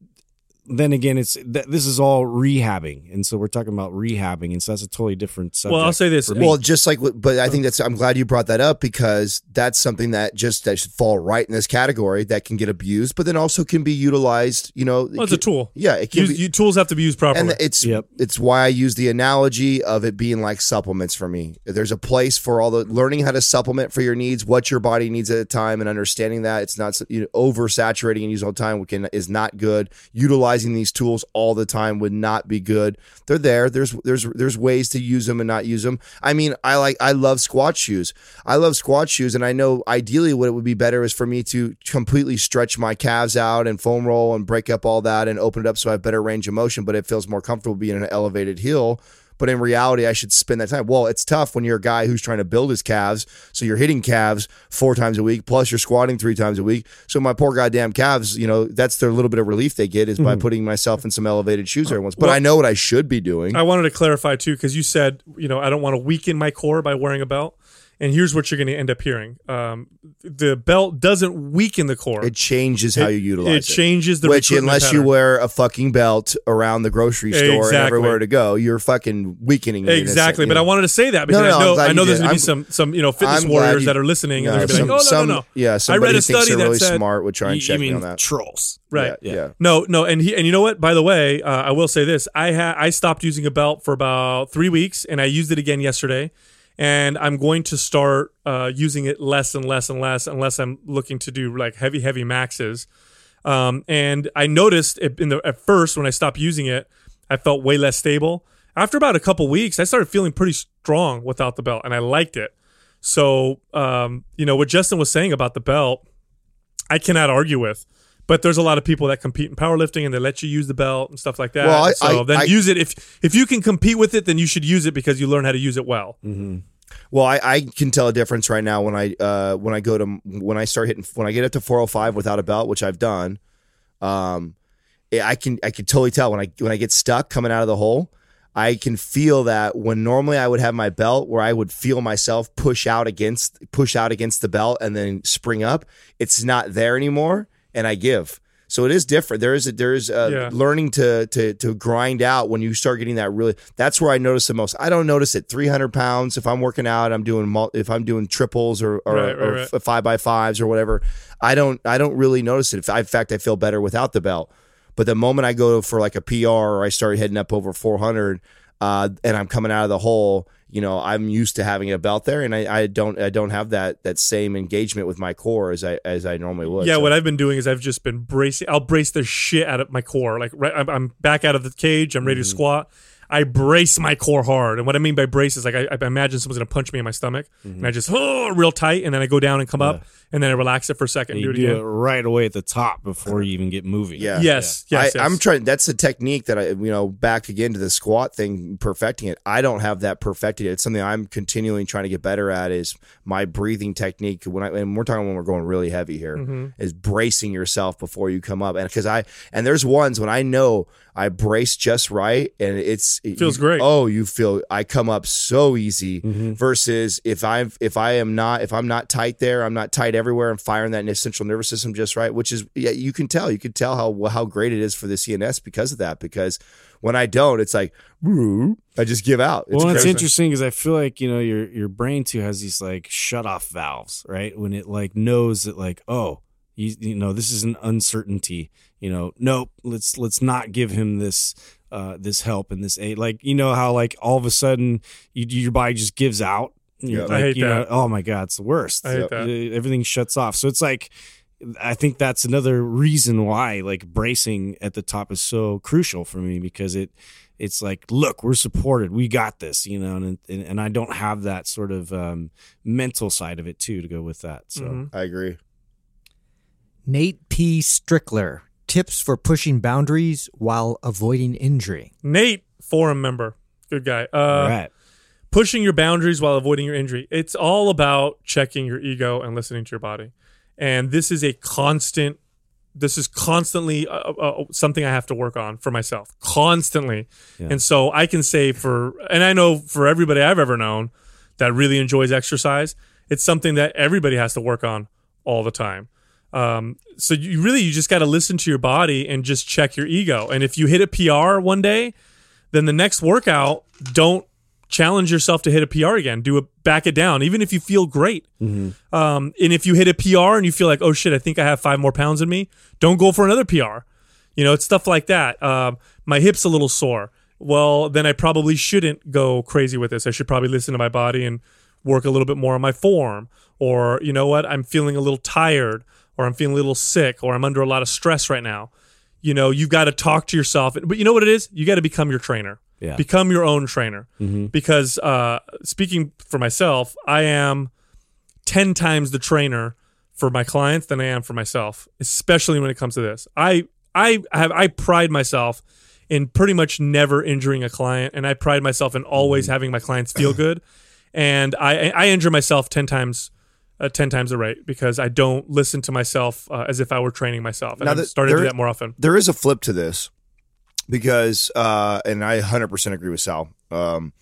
then again, it's th- this is all rehabbing, and so we're talking about rehabbing, and so that's a totally different subject. Well, I'll say this. Well, just like, but I think that's. I'm glad you brought that up because that's something that just that should fall right in this category that can get abused, but then also can be utilized. You know, Well, it's a tool. Yeah, it can Use, be. you, tools have to be used properly. and it's Yep. it's why I use the analogy of it being like supplements for me. There's a place for all the learning how to supplement for your needs, what your body needs at a time, and understanding that it's not you know, oversaturating and using all the time can, is not good. Utilizing these tools all the time would not be good. They're there. There's there's there's ways to use them and not use them. I mean, I like I love squat shoes. I love squat shoes, and I know ideally what it would be better is for me to completely stretch my calves out and foam roll and break up all that and open it up so I have better range of motion. But it feels more comfortable being in an elevated heel. But in reality, I should spend that time. Well, it's tough when you're a guy who's trying to build his calves. So you're hitting calves four times a week, plus you're squatting three times a week. So my poor goddamn calves, you know, that's their little bit of relief they get is by hmm. putting myself in some elevated shoes every once. But Well- I know what I should be doing. I wanted to clarify too, because you said, you know, I don't want to weaken my core by wearing a belt. And here's what you're going to end up hearing: um, the belt doesn't weaken the core. it changes how you utilize it It changes the Which, recruitment unless you wear a fucking belt around the grocery store and everywhere to go, you're fucking weakening. it in exactly. sense, But you I wanted to say that because No, no, I know I know there's going to be I'm- some some you know fitness I'm warriors you- that are listening No, and they're going to some, be like, oh no some- no no. Yeah, I somebody read a thinks study they're that really said smart would try and you, check you me mean on that. trolls? Right. Yeah, yeah. No, no, and he and you know what? By the way, uh, I will say this: I had I stopped using a belt for about three weeks, and I used it again yesterday. And I'm going to start uh, using it less and less and less, unless I'm looking to do like heavy, heavy maxes. Um, and I noticed in the at first when I stopped using it, I felt way less stable. After about a couple weeks, I started feeling pretty strong without the belt, and I liked it. So, um, you know what Justin was saying about the belt, I cannot argue with. But there's a lot of people that compete in powerlifting and they let you use the belt and stuff like that. Well, I- so I- then I- use it if if you can compete with it, then you should use it because you learn how to use it well. Well, I, I can tell a difference right now when I uh, when I go to when I start hitting when I get up to 405 without a belt, which I've done. Um, I can I can totally tell when I when I get stuck coming out of the hole. I can feel that when normally I would have my belt where I would feel myself push out against push out against the belt and then spring up. It's not there anymore, and I give. So it is different. There is a, there is a Yeah. learning to to to grind out when you start getting that really. That's where I notice the most. I don't notice it 300 pounds if I'm working out. I'm doing if I'm doing triples or or, Right, right, or right. five by fives or whatever. I don't I don't really notice it. I, in fact, I feel better without the belt. But the moment I go for like a PR or I start heading up over 400, uh, and I'm coming out of the hole, you know, I'm used to having a belt there, and I, I don't I don't have that that same engagement with my core as I as I normally would. Yeah, So- what I've been doing is I've just been bracing. I'll brace the shit out of my core. Like right, I'm, I'm back out of the cage. I'm ready to Mm-hmm. squat. I brace my core hard, and what I mean by brace is like I, I imagine someone's gonna punch me in my stomach, Mm-hmm. and I just oh real tight, and then I go down and come up, and then I relax it for a second, And and you do it do again. it right away at the top before you even get moving. Yeah. Yes, yes, I, I'm yes. trying. That's a technique that I, you know, back again to the squat thing, perfecting it. I don't have that perfected. It's something I'm continually trying to get better at. Is my breathing technique when I and we're talking when we're going really heavy here is Mm-hmm. bracing yourself before you come up. And because I and there's ones when I know I brace just right and it's it Feels you- great. Oh, you feel I come up so easy Mm-hmm. versus if I'm if I am not if I'm not tight there, I'm not tight everywhere. I'm firing that central nervous system just right, which is yeah, you can tell. You can tell how how great it is for the CNS because of that. Because when I don't, it's like I just give out. It's well, it's interesting because I feel like you know your your brain too has these like shut off valves, right? When it like knows that like oh you, you know this is an uncertainty. You know, nope. Let's let's not give him this uh this help and this aid. Like you know how like all of a sudden you, your body just gives out. You're Yeah. like, I hate you know, that. oh my god, it's the worst. I hate Yep. that. Everything shuts off. So it's like I think that's another reason why like bracing at the top is so crucial for me because it it's like look we're supported we got this you know and and, and I don't have that sort of um, mental side of it too to go with that so Mhm. I agree. Nate P. Strickler. Tips for pushing boundaries while avoiding injury. Nate, forum member, good guy. Uh, all right pushing your boundaries while avoiding your injury. It's all about checking your ego and listening to your body. And this is a constant this is constantly uh, uh, something I have to work on for myself, constantly. Yeah. And so I can say for, and I know for everybody I've ever known that really enjoys exercise, it's something that everybody has to work on all the time. Um, so you really you just got to listen to your body and just check your ego. And if you hit a PR one day, then the next workout don't challenge yourself to hit a PR again. Do it, back it down, even if you feel great. Um, and if you hit a PR and you feel like, oh shit, I think I have five more pounds in me, don't go for another PR. You know, it's stuff like that. Um, my hip's a little sore. Well, then I probably shouldn't go crazy with this. I should probably listen to my body and work a little bit more on my form. Or, you know what, I'm feeling a little tired, or I'm feeling a little sick, or I'm under a lot of stress right now. You know, you've got to talk to yourself. But you know what it is? You got to become your trainer. Yeah. Become your own trainer. Because uh, speaking for myself, I am 10 times the trainer for my clients than I am for myself, especially when it comes to this. I I have I pride myself in pretty much never injuring a client and I pride myself in always having my clients feel good. And I I injure myself 10 times uh, 10 times the rate because I don't listen to myself uh, as if I were training myself. And Now I'm that- starting to do that more often. there is a flip to this because uh and I 100% agree with Sal. Um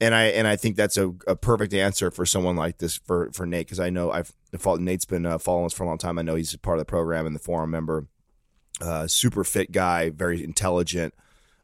and I and I think that's a, a perfect answer for someone like this for for Nate because I know I've Nate's been uh, following us for a long time. I know he's a part of the program and the forum member. Uh, super fit guy, very intelligent.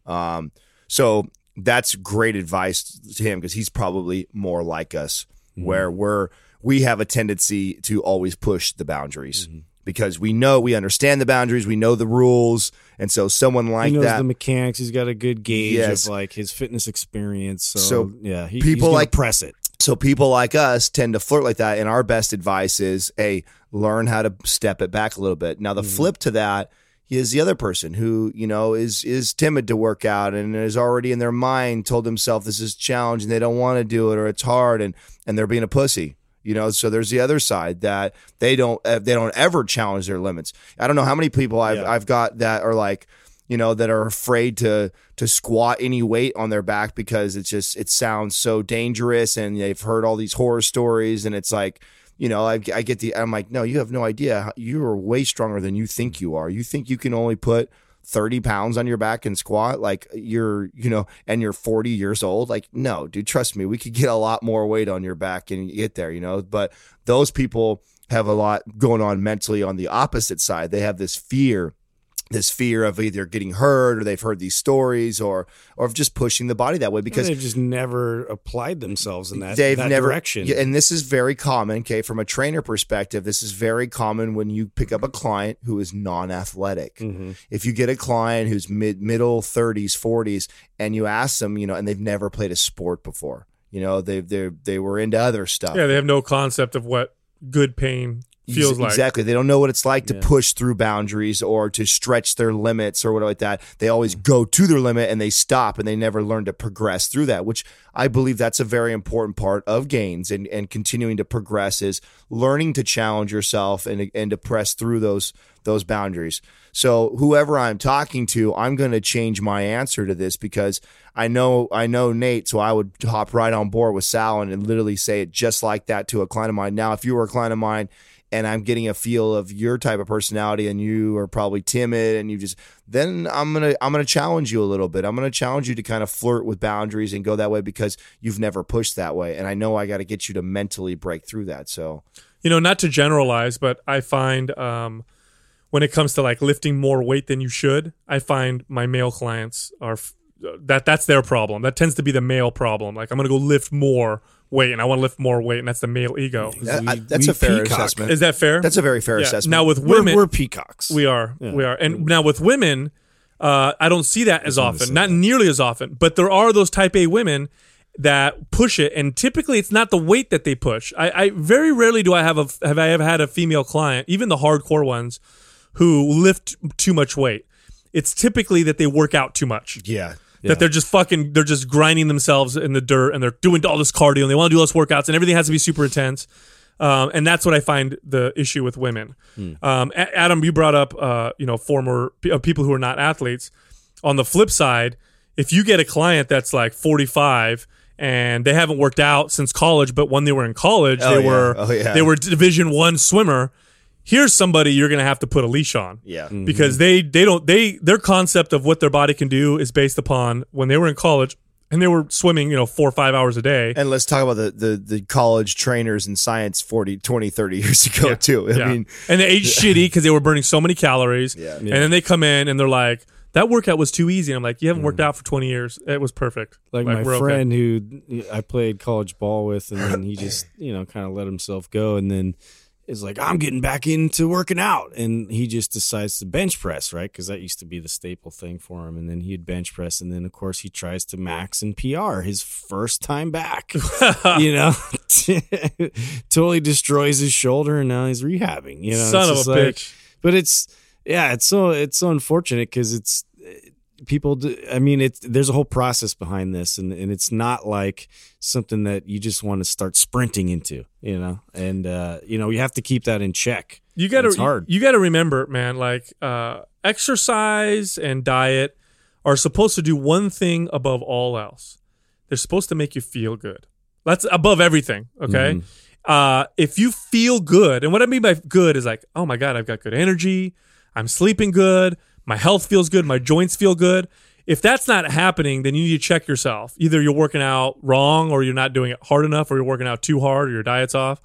Um, so that's great advice to him because he's probably more like us, where we're we have a tendency to always push the boundaries because we know we understand the boundaries, we know the rules, and so someone like he knows that. the mechanics. He's got a good gauge Yes. of like his fitness experience. So, So yeah, he, people he's like- press it. So people like us tend to flirt like that, and our best advice is, hey, learn how to step it back a little bit. Now the mm-hmm. flip to that is the other person who you know is is timid to work out and is already in their mind told themselves this is challenging, they don't want to do it or it's hard, and and they're being a pussy. You know, so there's the other side that they don't uh, they don't ever challenge their limits. I don't know how many people I've Yeah. I've got that are like you know that are afraid to to squat any weight on their back because it's just it sounds so dangerous and they've heard all these horror stories and it's like you know I, I get the i'm like no you have no idea you are way stronger than you think you are you think you can only put 30 pounds on your back and squat like you're you know and you're 40 years old like no dude trust me we could get a lot more weight on your back and get there you know? But those people have a lot going on mentally on the opposite side. They have this fear this fear of either getting hurt or they've heard these stories or or of just pushing the body that way Because because they've just never applied themselves in that, they've that never direction. And this is very common okay from a trainer perspective this is very common when you pick up a client who is non-athletic Mm-hmm. if you get a client who's mid middle 30s 40s and you ask them you know and they've never played a sport before you know they they they were into other stuff Yeah, they have no concept of what good pain feels Ex- like. Exactly. They don't know what it's like to push through boundaries or to stretch their limits or whatever like that. They always go to their limit and they stop and they never learn to progress through that, which I believe that's a very important part of gains and, and continuing to progress is learning to challenge yourself and, and to press through those those boundaries. So whoever I'm talking to, I'm going to change my answer to this because I know I know Nate, so I would hop right on board with Sal and, and literally say it just like that to a client of mine. Now, if you were a client of mine and I'm getting a feel of your type of personality and you are probably timid and you just then I'm going to I'm going to challenge you a little bit. I'm going to challenge you to kind of flirt with boundaries and go that way because you've never pushed that way and I know I got to get you to mentally break through that. So, you know, not to generalize, but I find um, when it comes to like lifting more weight than you should, I find my male clients are that that's their problem. That tends to be the male problem. Like I'm going to go lift more weight and I want to lift more weight and that's the male ego. that- I- that's a fair peacock. assessment. Is that fair? That's a very fair Yeah. assessment. Now with We're, women we're peacocks. we are. We are. And now with women, uh, I don't see that as often, not nearly as often, but there are those type A women that push it. And typically it's not the weight that they push. I, I very rarely do I have a, have I ever had a female client, even the hardcore ones who lift too much weight. It's typically that they work out too much. yeah. That they're just fucking, they're just grinding themselves in the dirt and they're doing all this cardio and they want to do all this workouts and everything has to be super intense. Um, and that's what I find the issue with women. Um, A- Adam, you brought up, uh, you know, former uh, people who are not athletes. On the flip side, if you get a client that's like 45 and they haven't worked out since college, but when they were in college, Oh, they yeah. were Oh, yeah. they were Division One swimmer. Here's somebody you're going to have to put a leash on Yeah. Mm-hmm. because they they don't they their concept of what their body can do is based upon when they were in college and they were swimming, you know, four or five hours a day. And let's talk about the, the, the college trainers in science 40, 20, 30 years ago, Yeah. too. I Yeah. mean, and they ate shitty because they were burning so many calories. Yeah. And then they come in and they're like, "That workout was too easy." And I'm like, "You haven't worked mm. out for 20 years. It was perfect." like, my we're okay. friend who I played college ball with, and then he just you know kind of let himself go, and then is like, I'm getting back into working out, and he just decides to bench press, right? Because that used to be the staple thing for him, and then he'd bench press, and then of course he tries to max and PR his first time back, you know, totally destroys his shoulder, and now he's rehabbing, you know, Son It's of a like- bitch. but it's yeah, it's so it's so unfortunate because it's people. Do, I mean, it's there's a whole process behind this, and and it's not like something that you just want to start sprinting into, you know. And uh, you know, you have to keep that in check. You got It's to hard. You, got to remember, man. Like uh, exercise and diet are supposed to do one thing above all else. They're supposed to make you feel good. That's above everything. Okay. Uh, if you feel good, and what I mean by good is like, oh my god, I've got good energy. I'm sleeping good. My health feels good. My joints feel good. If that's not happening, then you need to check yourself. Either you're working out wrong, or you're not doing it hard enough, or you're working out too hard, or your diet's off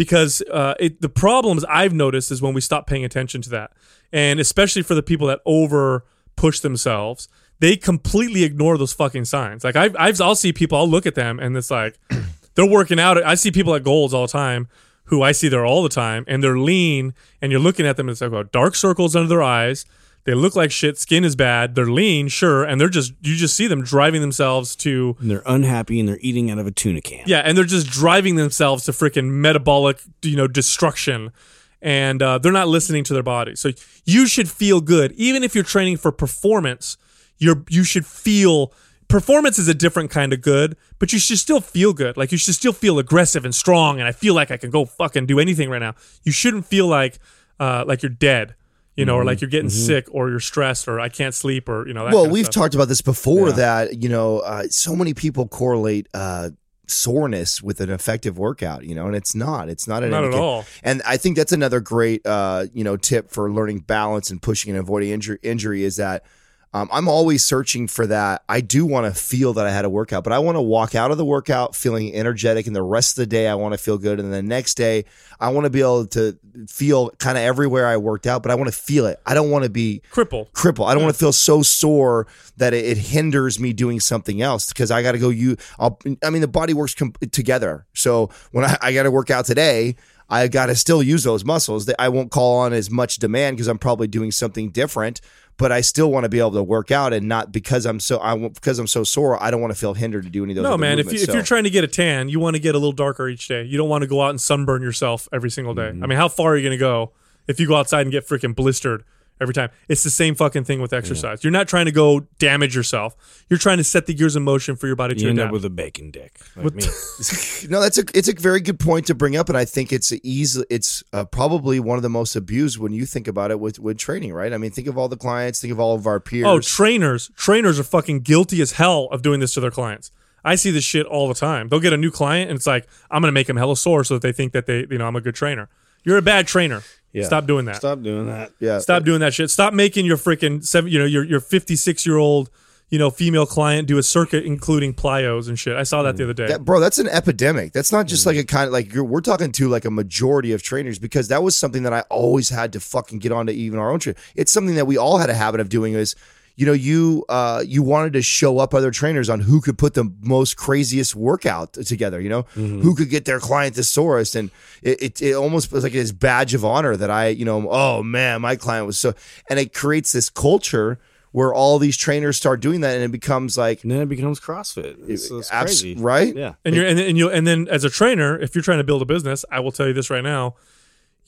because uh, it, the problems I've noticed is when we stop paying attention to that, and especially for the people that over push themselves, they completely ignore those fucking signs. Like I've, I've I'll see people, I'll look at them, and it's like they're working out. I see people at goals all the time who I see there all the time, and they're lean, and you're looking at them, and it's like oh, dark circles under their eyes. They look like shit. Skin is bad. They're lean, sure, and they're just you just see them driving themselves to And they're unhappy, and they're eating out of a tuna can. yeah, and they're just driving themselves to freaking metabolic, you know, destruction, and uh, they're not listening to their body. So you should feel good, even if you're training for performance. You're you should feel performance is a different kind of good, but you should still feel good. Like you should still feel aggressive and strong, and I feel like I can go fucking do anything right now. You shouldn't feel like uh, like you're dead. You know, or like you're getting sick, or you're stressed, or I can't sleep, or you know. That well, kind of we've stuff. talked about this before that, you know, uh, so many people correlate uh, soreness with an effective workout, you know, and it's not. It's not an Not at all. And I think that's another great, uh, you know, tip for learning balance and pushing and avoiding injury, injury is that um, I'm always searching for that. I do want to feel that I had a workout, but I want to walk out of the workout feeling energetic, and the rest of the day I want to feel good, and the next day I want to be able to feel kind of everywhere I worked out, but I want to feel it. I don't want to be cripple. cripple. I don't want to feel so sore that it, it hinders me doing something else because I got to go. You, I'll, I mean, the body works com- together. So when I, I got to work out today, I got to still use those muscles. That I won't call on as much demand because I'm probably doing something different. But I still want to be able to work out and not because I'm so I because I'm so sore. I don't want to feel hindered to do any of those. No, man. If, you, movements. if So- you're trying to get a tan, you want to get a little darker each day. You don't want to go out and sunburn yourself every single day. Mm-hmm. I mean, how far are you going to go if you go outside and get freaking blistered every time? It's the same fucking thing with exercise. You're not trying to go damage yourself. You're trying to set the gears in motion for your body to You end adapt. up with a bacon dick, like me. No, that's a it's a very good point to bring up, and I think it's a easy. It's uh, probably one of the most abused when you think about it with with training, right? I mean, think of all the clients, think of all of our peers. oh, trainers. Trainers are fucking guilty as hell of doing this to their clients. I see this shit all the time. They'll get a new client and it's like, I'm going to make them hella sore so that they think that they, you know, I'm a good trainer. You're a bad trainer. Yeah. Stop doing that. Stop doing that. yeah, Stop doing that shit. Stop making your freaking seven, you know, your your 56 year old, you know, female client do a circuit including plyos and shit. I saw that the other day. That, bro, that's an epidemic. That's not just like a kind of like you're, we're talking to like a majority of trainers because that was something that I always had to fucking get onto even our own train. It's something that we all had a habit of doing is, you know, you uh you wanted to show up other trainers on who could put the most craziest workout together, you know, who could get their client the sorest. And it, it, it almost was like this badge of honor that I, you know, oh man, my client was so and it creates this culture where all these trainers start doing that and it becomes like And then it becomes CrossFit. It's, it's abs- crazy, right? Yeah. and you're and, and you and then as a trainer, if you're trying to build a business, I will tell you this right now.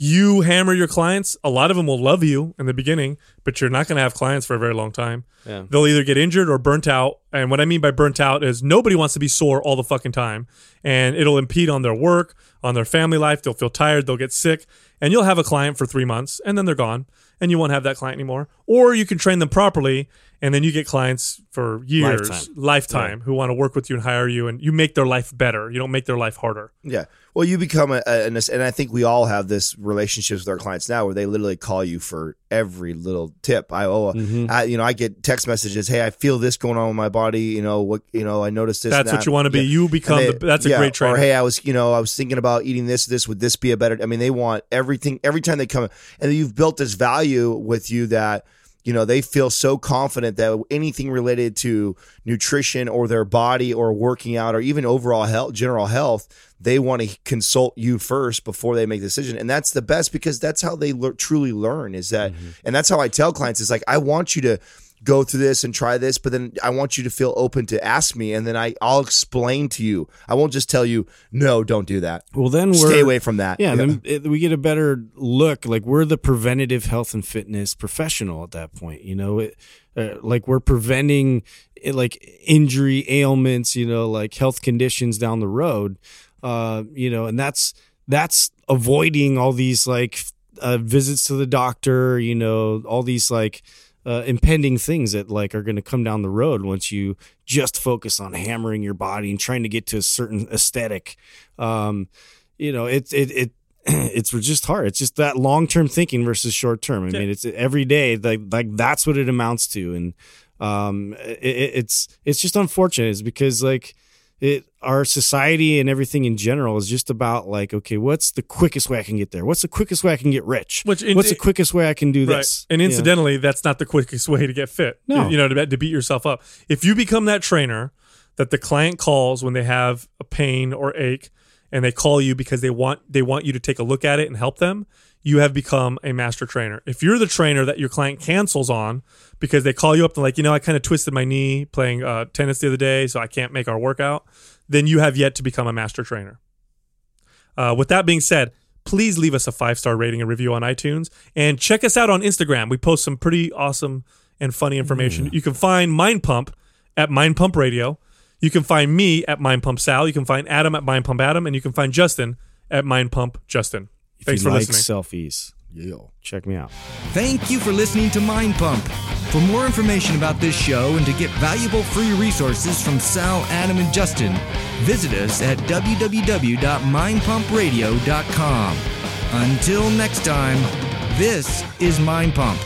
You hammer your clients, a lot of them will love you in the beginning, but you're not going to have clients for a very long time. Yeah. They'll either get injured or burnt out. And what I mean by burnt out is nobody wants to be sore all the fucking time. And it'll impede on their work, on their family life. They'll feel tired, they'll get sick, and you'll have a client for three months and then they're gone. and you won't have that client anymore. Or you can train them properly and then you get clients for years, Lifetime. lifetime, who want to work with you and hire you and you make their life better. You don't make their life harder. Yeah. Well, you become a, a, an and I think we all have this relationships with our clients now where they literally call you for every little tip. I oh, Mm-hmm. I, you know, I get text messages. Hey, I feel this going on with my body. You know what? You know, I noticed this. That's what that." you want to be. Yeah. You become And the, they- that's a yeah, great trainer. Or hey, I was, you know, I was thinking about eating this. This would this be a better? I mean, they want everything every time they come, and you've built this value with you that you know they feel so confident that anything related to nutrition or their body or working out or even overall health, general health, they want to consult you first before they make the decision, and that's the best because that's how they lear- truly learn. Is that, mm-hmm. and that's how I tell clients is like I want you to go through this and try this, but then I want you to feel open to ask me, and then I I'll explain to you. I won't just tell you no, don't do that. Well, then we're Stay away from that. Yeah, then it, we get a better look. Like we're the preventative health and fitness professional at that point. You know, it, uh, like we're preventing eh, like injury, ailments. You know, like health conditions down the road. Uh, you know, and that's that's avoiding all these like uh, visits to the doctor. You know, all these like. Uh, impending things that like are going to come down the road once you just focus on hammering your body and trying to get to a certain aesthetic um, you know, it it it it's just hard. It's just that long term thinking versus short term. I mean, it's every day like like that's what it amounts to, and um, it, it- it's it's just unfortunate. It's because like it our society and everything in general is just about like okay, what's the quickest way I can get there? What's the quickest way I can get rich? Which in- what's the quickest way I can do Right. this? And incidentally, that's not the quickest way to get fit. No. You know, to, to beat yourself up. If you become that trainer that the client calls when they have a pain or ache and they call you because they want they want you to take a look at it and help them, you have become a master trainer. If you're the trainer that your client cancels on because they call you up and like, you know, I kind of twisted my knee playing uh, tennis the other day, so I can't make our workout, then you have yet to become a master trainer. Uh, with that being said, please leave us a five star rating and review on iTunes and check us out on Instagram. We post some pretty awesome and funny information. You can find Mind Pump at Mind Pump Radio. You can find me at Mind Pump Sal. You can find Adam at Mind Pump Adam, and you can find Justin at Mind Pump Justin. If Thanks you for like listening. selfies, check me out. Thank you for listening to Mind Pump. For more information about this show and to get valuable free resources from Sal, Adam, and Justin, visit us at www.mindpumpradio.com. Until next time, this is Mind Pump.